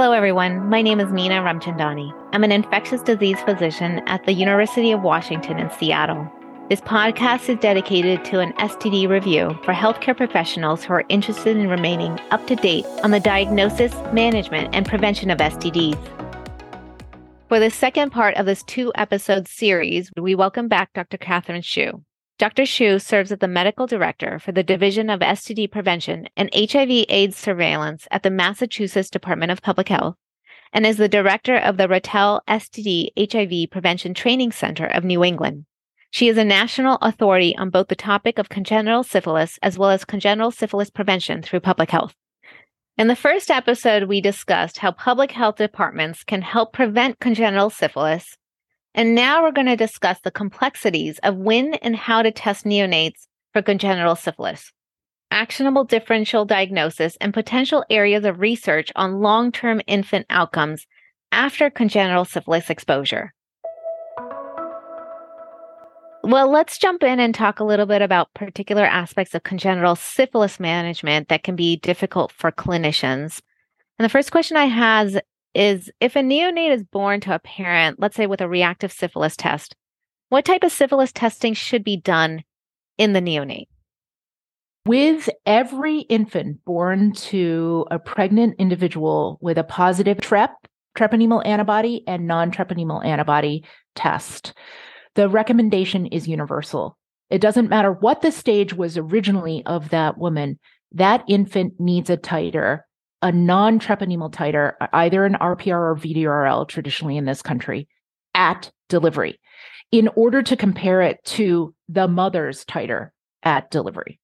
Hello, everyone. My name is Meena Ramchandani. I'm an infectious disease physician at the University of Washington in Seattle. This podcast is dedicated to an STD review for healthcare professionals who are interested in remaining up to date on the diagnosis, management, and prevention of STDs. For the second part of this two episode series, we welcome back Dr. Katherine Hsu. Dr. Hsu serves as the medical director for the Division of STD Prevention and HIV AIDS Surveillance at the Massachusetts Department of Public Health and is the director of the Ratelle STD HIV Prevention Training Center of New England. She is a national authority on both the topic of congenital syphilis as well as congenital syphilis prevention through public health. In the first episode, we discussed how public health departments can help prevent congenital syphilis and now we're going to discuss the complexities of when and how to test neonates for congenital syphilis, actionable differential diagnosis, and potential areas of research on long term infant outcomes after congenital syphilis exposure. Well, let's jump in and talk a little bit about particular aspects of congenital syphilis management that can be difficult for clinicians. And the first question I has is if a neonate is born to a parent, let's say with a reactive syphilis test, what type of syphilis testing should be done in the neonate? With every infant born to a pregnant individual with a positive TREP, treponemal antibody, and non treponemal antibody test, the recommendation is universal. It doesn't matter what the stage was originally of that woman, that infant needs a titer a non treponemal titer, uh, either an RPR or VDRL, traditionally in this country, at delivery in order to compare it to the mother's titer at delivery.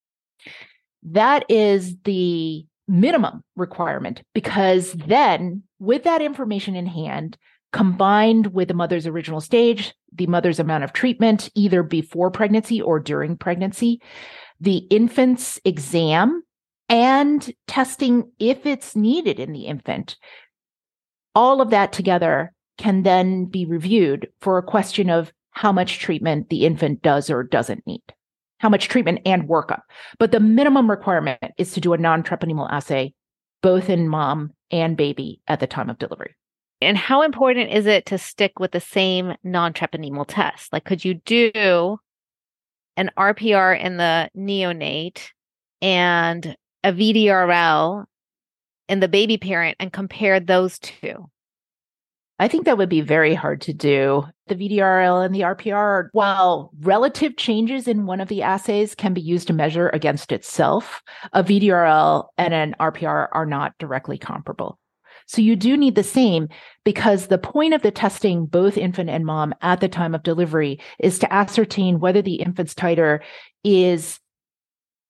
That is the minimum requirement because then, with that information in hand, combined with the mother's original stage, the mother's amount of treatment, either before pregnancy or during pregnancy, the infant's exam and testing if it's needed in the infant. All of that together can then be reviewed for a question of how much treatment the infant does or doesn't need, how much treatment and workup. But the minimum requirement is to do a non treponemal assay, both in mom and baby at the time of delivery. And how important is it to stick with the same non treponemal test? Like, could you do an RPR in the neonate and a VDRL in the baby parent and compare those two? I think that would be very hard to do. The VDRL and the RPR, while relative changes in one of the assays can be used to measure against itself, a VDRL and an RPR are not directly comparable. So you do need the same because the point of the testing, both infant and mom at the time of delivery, is to ascertain whether the infant's titer is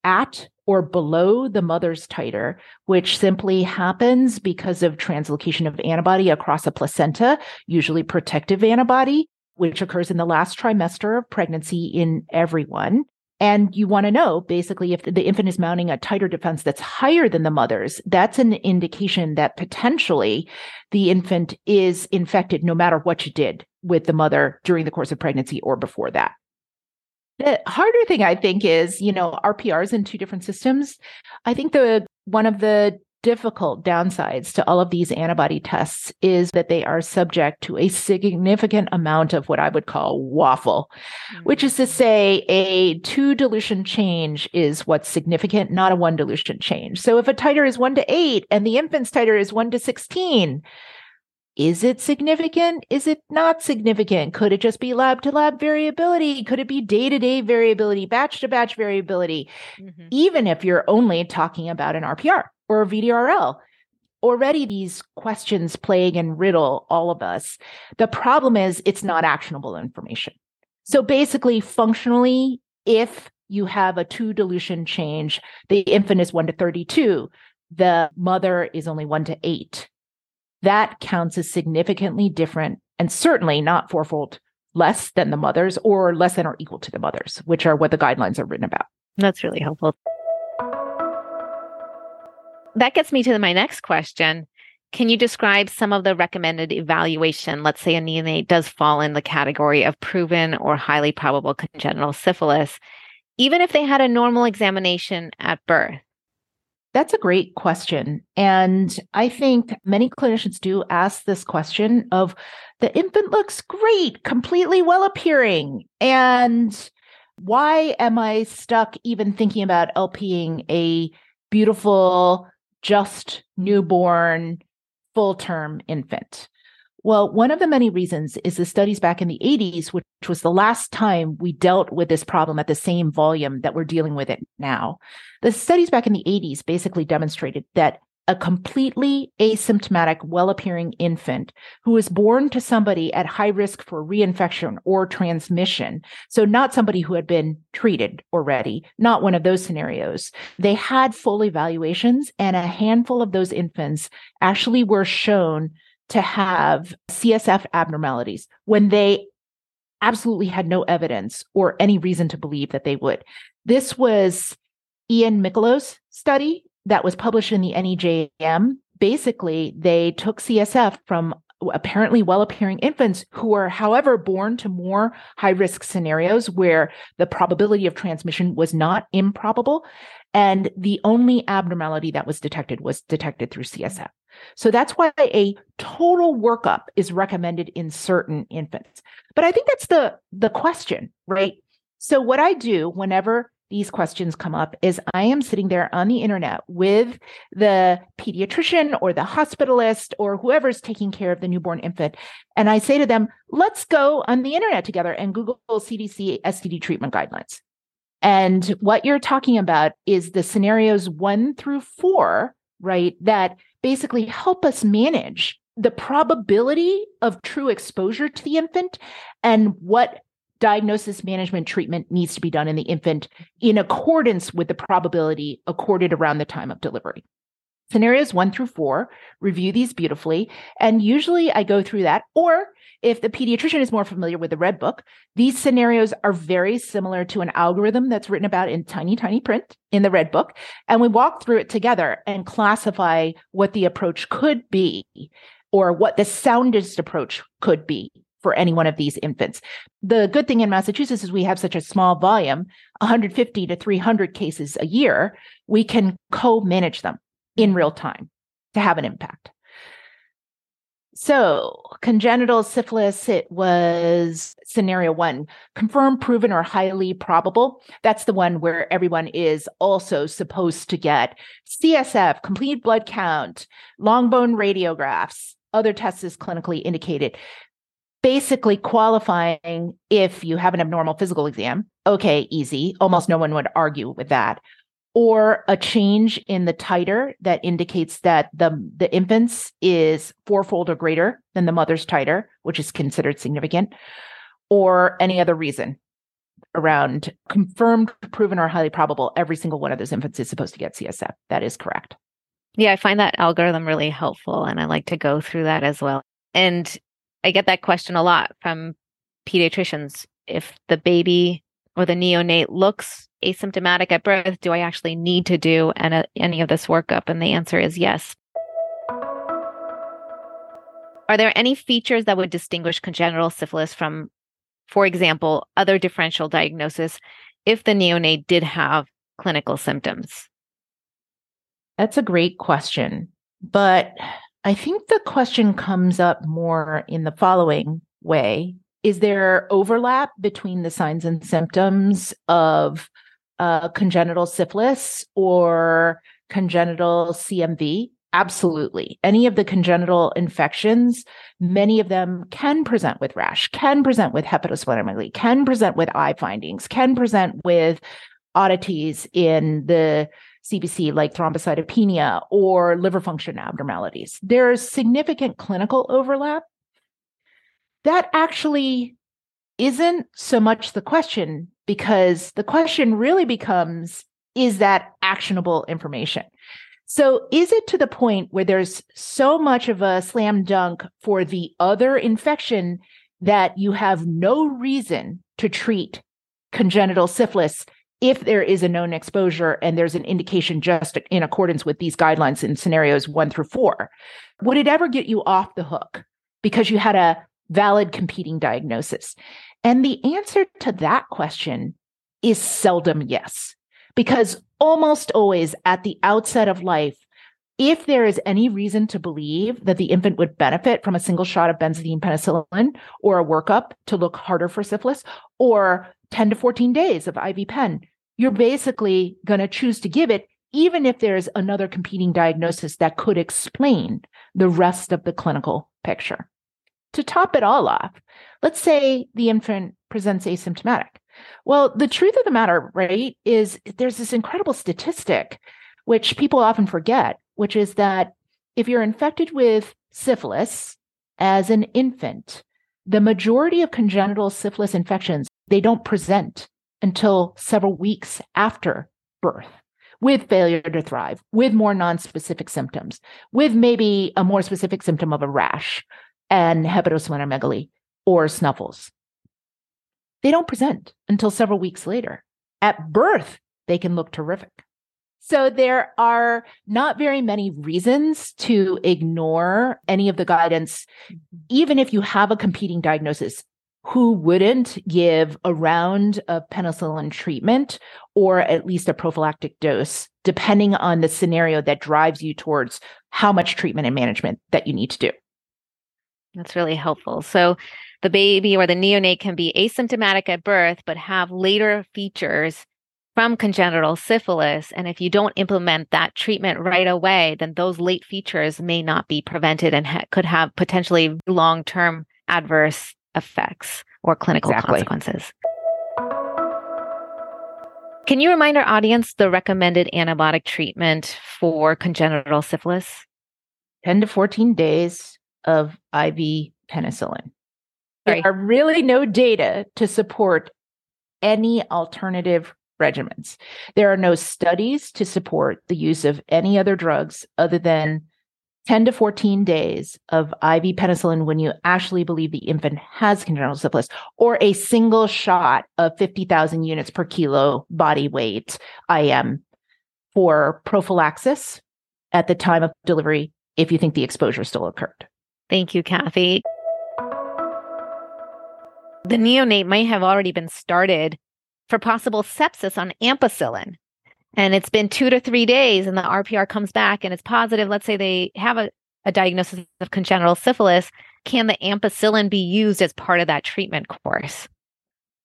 at or below the mother's titer, which simply happens because of translocation of antibody across a placenta, usually protective antibody, which occurs in the last trimester of pregnancy in everyone. And you want to know basically if the infant is mounting a titer defense that's higher than the mother's, that's an indication that potentially the infant is infected no matter what you did with the mother during the course of pregnancy or before that. The harder thing I think is, you know, RPRs in two different systems. I think the one of the difficult downsides to all of these antibody tests is that they are subject to a significant amount of what I would call waffle, mm-hmm. which is to mm. say a two dilution change is what's significant, not a one dilution change. So if a titer is one to eight and the infant's titer is one to 16, is it significant? Is it not significant? Could it just be lab to lab variability? Could it be day to day variability, batch to batch variability? Mm-hmm. Even if you're only talking about an RPR or a VDRL, already these questions plague and riddle all of us. The problem is it's not actionable information. So basically, functionally, if you have a two dilution change, the infant is one to 32, the mother is only one to eight that counts as significantly different and certainly not fourfold less than the mothers or less than or equal to the mothers, which are what the guidelines are written about. That's really helpful. That gets me to my next question. Can you describe some of the recommended evaluation? Let's say a neonate does fall in the category of proven or highly probable congenital syphilis, even if they had a normal examination at birth. That's a great question. And I think many clinicians do ask this question of the infant looks great, completely well appearing. And why am I stuck even thinking about LPing a beautiful, just newborn, full term infant? Well, one of the many reasons is the studies back in the 80s, which was the last time we dealt with this problem at the same volume that we're dealing with it now. The studies back in the 80s basically demonstrated that a completely asymptomatic, well appearing infant who was born to somebody at high risk for reinfection or transmission. So, not somebody who had been treated already, not one of those scenarios. They had full evaluations, and a handful of those infants actually were shown to have CSF abnormalities when they absolutely had no evidence or any reason to believe that they would. This was Ian Michelow's study that was published in the NEJM. Basically, they took CSF from apparently well appearing infants who were, however, born to more high risk scenarios where the probability of transmission was not improbable. And the only abnormality that was detected was detected through CSF. So that's why a total workup is recommended in certain infants. But I think that's the the question, right? So what I do whenever these questions come up is I am sitting there on the internet with the pediatrician or the hospitalist or whoever's taking care of the newborn infant. And I say to them, let's go on the internet together and Google CDC STD treatment guidelines. And what you're talking about is the scenarios one through four, right? That basically help us manage the probability of true exposure to the infant and what diagnosis management treatment needs to be done in the infant in accordance with the probability accorded around the time of delivery. Scenarios one through four, review these beautifully. And usually I go through that. Or if the pediatrician is more familiar with the Red Book, these scenarios are very similar to an algorithm that's written about in tiny, tiny print in the Red Book. And we walk through it together and classify what the approach could be or what the soundest approach could be for any one of these infants. The good thing in Massachusetts is we have such a small volume 150 to 300 cases a year. We can co manage them in real time to have an impact. So, congenital syphilis, it was scenario one confirmed, proven, or highly probable. That's the one where everyone is also supposed to get CSF, complete blood count, long bone radiographs, other tests is clinically indicated. Basically, qualifying if you have an abnormal physical exam. Okay, easy. Almost no one would argue with that or a change in the titer that indicates that the, the infant's is fourfold or greater than the mother's titer, which is considered significant, or any other reason around confirmed, proven, or highly probable, every single one of those infants is supposed to get CSF. That is correct. Yeah, I find that algorithm really helpful and I like to go through that as well. And I get that question a lot from pediatricians. If the baby or the neonate looks asymptomatic at birth, do I actually need to do any, uh, any of this workup? And the answer is yes. Are there any features that would distinguish congenital syphilis from, for example, other differential diagnosis if the neonate did have clinical symptoms? That's a great question. But I think the question comes up more in the following way Is there overlap between the signs and symptoms of uh, congenital syphilis or congenital CMV? Absolutely. Any of the congenital infections, many of them can present with rash, can present with hepatosplenomegaly, can present with eye findings, can present with oddities in the CBC like thrombocytopenia or liver function abnormalities. There's significant clinical overlap. That actually isn't so much the question because the question really becomes is that actionable information? So, is it to the point where there's so much of a slam dunk for the other infection that you have no reason to treat congenital syphilis if there is a known exposure and there's an indication just in accordance with these guidelines in scenarios one through four? Would it ever get you off the hook because you had a valid competing diagnosis? And the answer to that question is seldom yes, because almost always at the outset of life, if there is any reason to believe that the infant would benefit from a single shot of benzathine penicillin or a workup to look harder for syphilis or 10 to 14 days of IV pen, you're basically going to choose to give it, even if there's another competing diagnosis that could explain the rest of the clinical picture. To top it all off, let's say the infant presents asymptomatic. Well, the truth of the matter, right, is there's this incredible statistic which people often forget, which is that if you're infected with syphilis as an infant, the majority of congenital syphilis infections, they don't present until several weeks after birth with failure to thrive, with more non-specific symptoms, with maybe a more specific symptom of a rash and hepatosplenomegaly or snuffles. They don't present until several weeks later. At birth, they can look terrific. So there are not very many reasons to ignore any of the guidance, mm-hmm. even if you have a competing diagnosis. Who wouldn't give a round of penicillin treatment or at least a prophylactic dose, depending on the scenario that drives you towards how much treatment and management that you need to do? That's really helpful. So the baby or the neonate can be asymptomatic at birth, but have later features from congenital syphilis. And if you don't implement that treatment right away, then those late features may not be prevented and ha- could have potentially long term adverse effects or clinical exactly. consequences. Can you remind our audience the recommended antibiotic treatment for congenital syphilis? 10 to 14 days of IV penicillin. Sorry. There are really no data to support any alternative regimens. There are no studies to support the use of any other drugs other than 10 to 14 days of IV penicillin when you actually believe the infant has congenital syphilis, or a single shot of 50,000 units per kilo body weight IM for prophylaxis at the time of delivery if you think the exposure still occurred. Thank you, Kathy. The neonate might have already been started for possible sepsis on ampicillin. And it's been two to three days, and the RPR comes back and it's positive. Let's say they have a, a diagnosis of congenital syphilis. Can the ampicillin be used as part of that treatment course?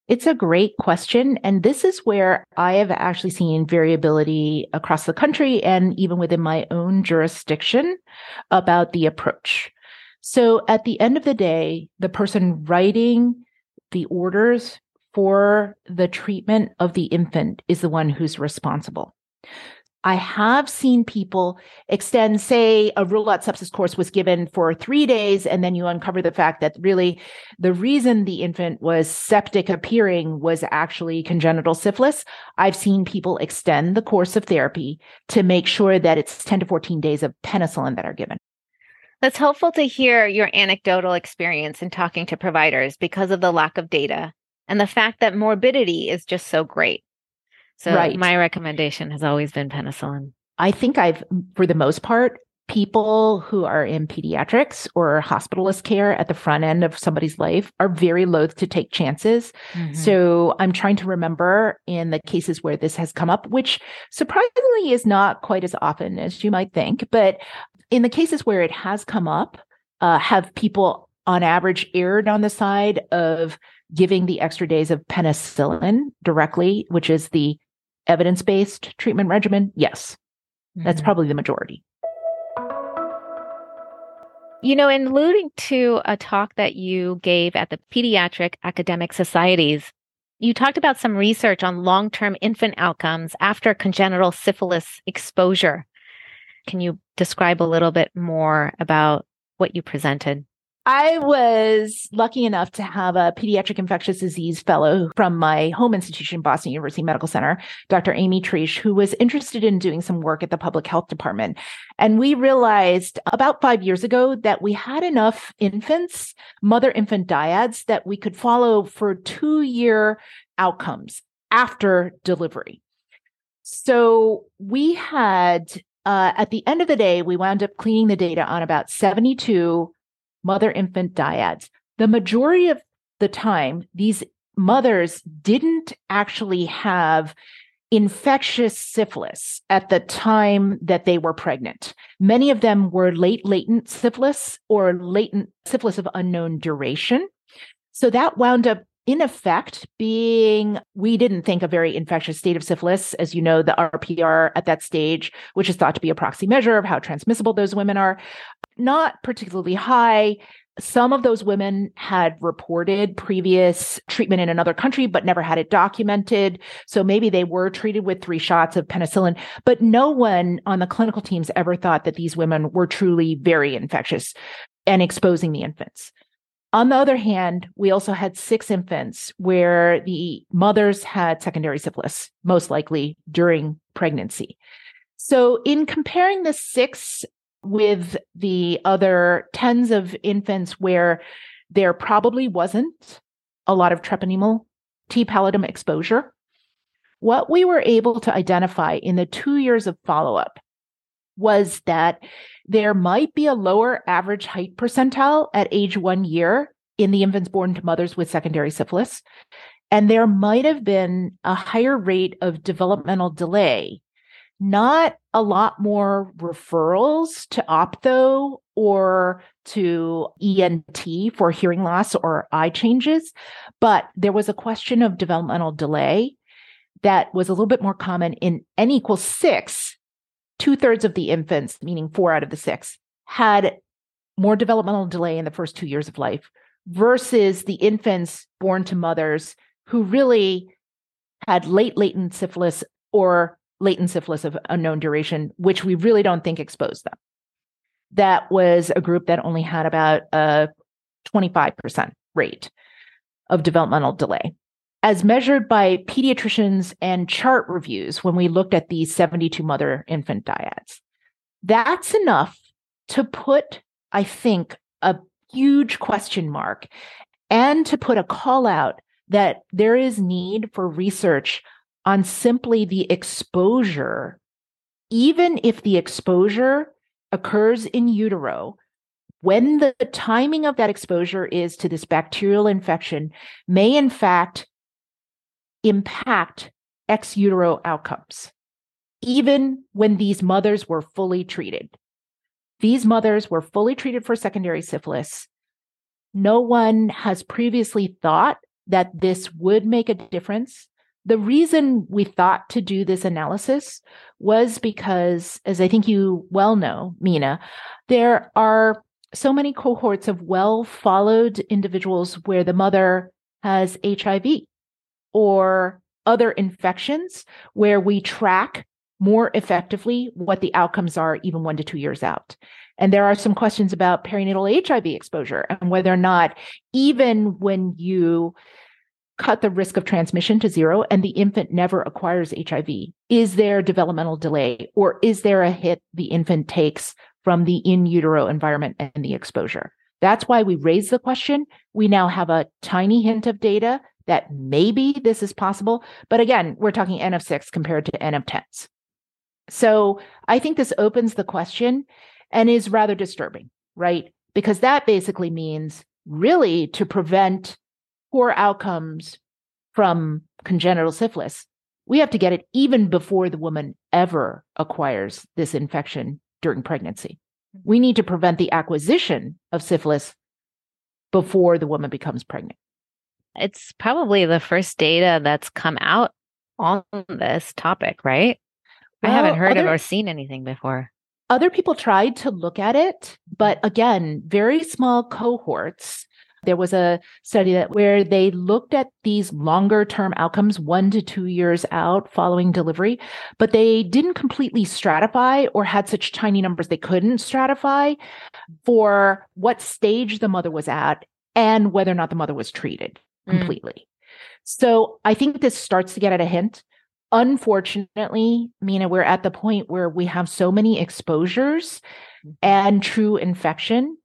It's a great question. And this is where I have actually seen variability across the country and even within my own jurisdiction about the approach. So at the end of the day, the person writing the orders for the treatment of the infant is the one who's responsible. I have seen people extend, say, a rule out sepsis course was given for three days, and then you uncover the fact that really the reason the infant was septic appearing was actually congenital syphilis. I've seen people extend the course of therapy to make sure that it's 10 to 14 days of penicillin that are given. That's helpful to hear your anecdotal experience in talking to providers because of the lack of data and the fact that morbidity is just so great. So right. my recommendation has always been penicillin. I think I've, for the most part, people who are in pediatrics or hospitalist care at the front end of somebody's life are very loath to take chances. Mm-hmm. So I'm trying to remember in the cases where this has come up, which surprisingly is not quite as often as you might think. But in the cases where it has come up, uh, have people on average erred on the side of giving the extra days of penicillin directly, which is the evidence based treatment regimen? Yes, mm-hmm. that's probably the majority. You know, in alluding to a talk that you gave at the Pediatric Academic Societies, you talked about some research on long term infant outcomes after congenital syphilis exposure. Can you describe a little bit more about what you presented? I was lucky enough to have a pediatric infectious disease fellow from my home institution, Boston University Medical Center, Dr. Amy Treesh, who was interested in doing some work at the public health department. And we realized about five years ago that we had enough infants, mother infant dyads, that we could follow for two year outcomes after delivery. So we had, uh, at the end of the day, we wound up cleaning the data on about 72 mother infant dyads. The majority of the time, these mothers didn't actually have infectious syphilis at the time that they were pregnant. Many of them were late latent syphilis or latent syphilis of unknown duration. So that wound up in effect being we didn't think a very infectious state of syphilis as you know the rpr at that stage which is thought to be a proxy measure of how transmissible those women are not particularly high some of those women had reported previous treatment in another country, but never had it documented. So maybe they were treated with three shots of penicillin, but no one on the clinical teams ever thought that these women were truly very infectious and exposing the infants. On the other hand, we also had six infants where the mothers had secondary syphilis, most likely during pregnancy. So, in comparing the six with the other tens of infants where there probably wasn't a lot of treponemal T pallidum exposure. What we were able to identify in the two years of follow up was that there might be a lower average height percentile at age one year in the infants born to mothers with secondary syphilis. And there might have been a higher rate of developmental delay not a lot more referrals to opto or to ENT for hearing loss or eye changes, but there was a question of developmental delay that was a little bit more common in N equals six. Two thirds of the infants, meaning four out of the six, had more developmental delay in the first two years of life versus the infants born to mothers who really had late latent syphilis or latent syphilis of unknown duration, which we really don't think exposed them. That was a group that only had about a 25% rate of developmental delay. As measured by pediatricians and chart reviews when we looked at these 72 mother infant dyads, that's enough to put, I think, a huge question mark and to put a call out that there is need for research on simply the exposure, even if the exposure occurs in utero, when the timing of that exposure is to this bacterial infection, may in fact impact ex utero outcomes, even when these mothers were fully treated. These mothers were fully treated for secondary syphilis. No one has previously thought that this would make a difference the reason we thought to do this analysis was because, as I think you well know, Meena, there are so many cohorts of well followed individuals where the mother has HIV or other infections where we track more effectively what the outcomes are even one to two years out. And there are some questions about perinatal HIV exposure and whether or not, even when you cut the risk of transmission to zero and the infant never acquires HIV? Is there developmental delay or is there a hit the infant takes from the in utero environment and the exposure? That's why we raised the question. We now have a tiny hint of data that maybe this is possible. But again, we're talking N of six compared to N of tens. So I think this opens the question and is rather disturbing, right? Because that basically means really to prevent poor outcomes from congenital syphilis, we have to get it even before the woman ever acquires this infection during pregnancy. We need to prevent the acquisition of syphilis before the woman becomes pregnant. It's probably the first data that's come out on this topic, right? Well, I haven't heard other, of or seen anything before. Other people tried to look at it, but again, very small cohorts there was a study that where they looked at these longer term outcomes, one to two years out following delivery, but they didn't completely stratify or had such tiny numbers they couldn't stratify for what stage the mother was at and whether or not the mother was treated mm. Completely. Mm. So I think this starts to get at a hint. Unfortunately, Meena, we're at the point where we have so many exposures mm-hmm. and true infection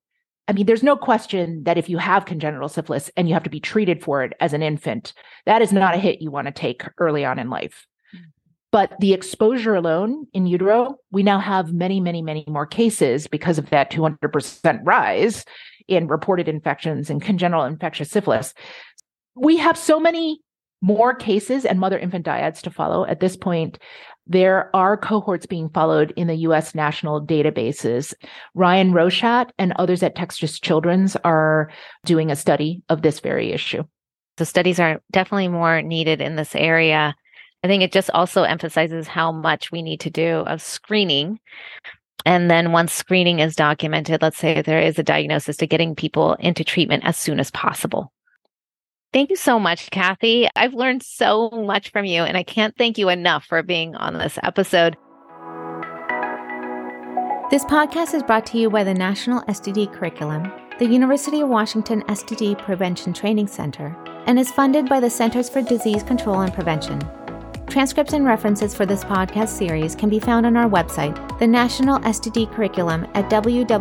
I mean, there's no question that if you have congenital syphilis and you have to be treated for it as an infant, that is not a hit you want to take early on in life. Mm-hmm. But the exposure alone in utero, we now have many, many, many more cases because of that 200% rise in reported infections and congenital infectious syphilis. We have so many more cases and mother infant dyads to follow. At this point, there are cohorts being followed in the US national databases. Ryan Rochat and others at Texas Children's are doing a study of this very issue. The studies are definitely more needed in this area. I think it just also emphasizes how much we need to do of screening. And then once screening is documented, let's say there is a diagnosis to getting people into treatment as soon as possible. Thank you so much, Kathy. I've learned so much from you, and I can't thank you enough for being on this episode. This podcast is brought to you by the National STD Curriculum, the University of Washington STD Prevention Training Center, and is funded by the Centers for Disease Control and Prevention. Transcripts and references for this podcast series can be found on our website, the National STD Curriculum, at www.std.uw.edu.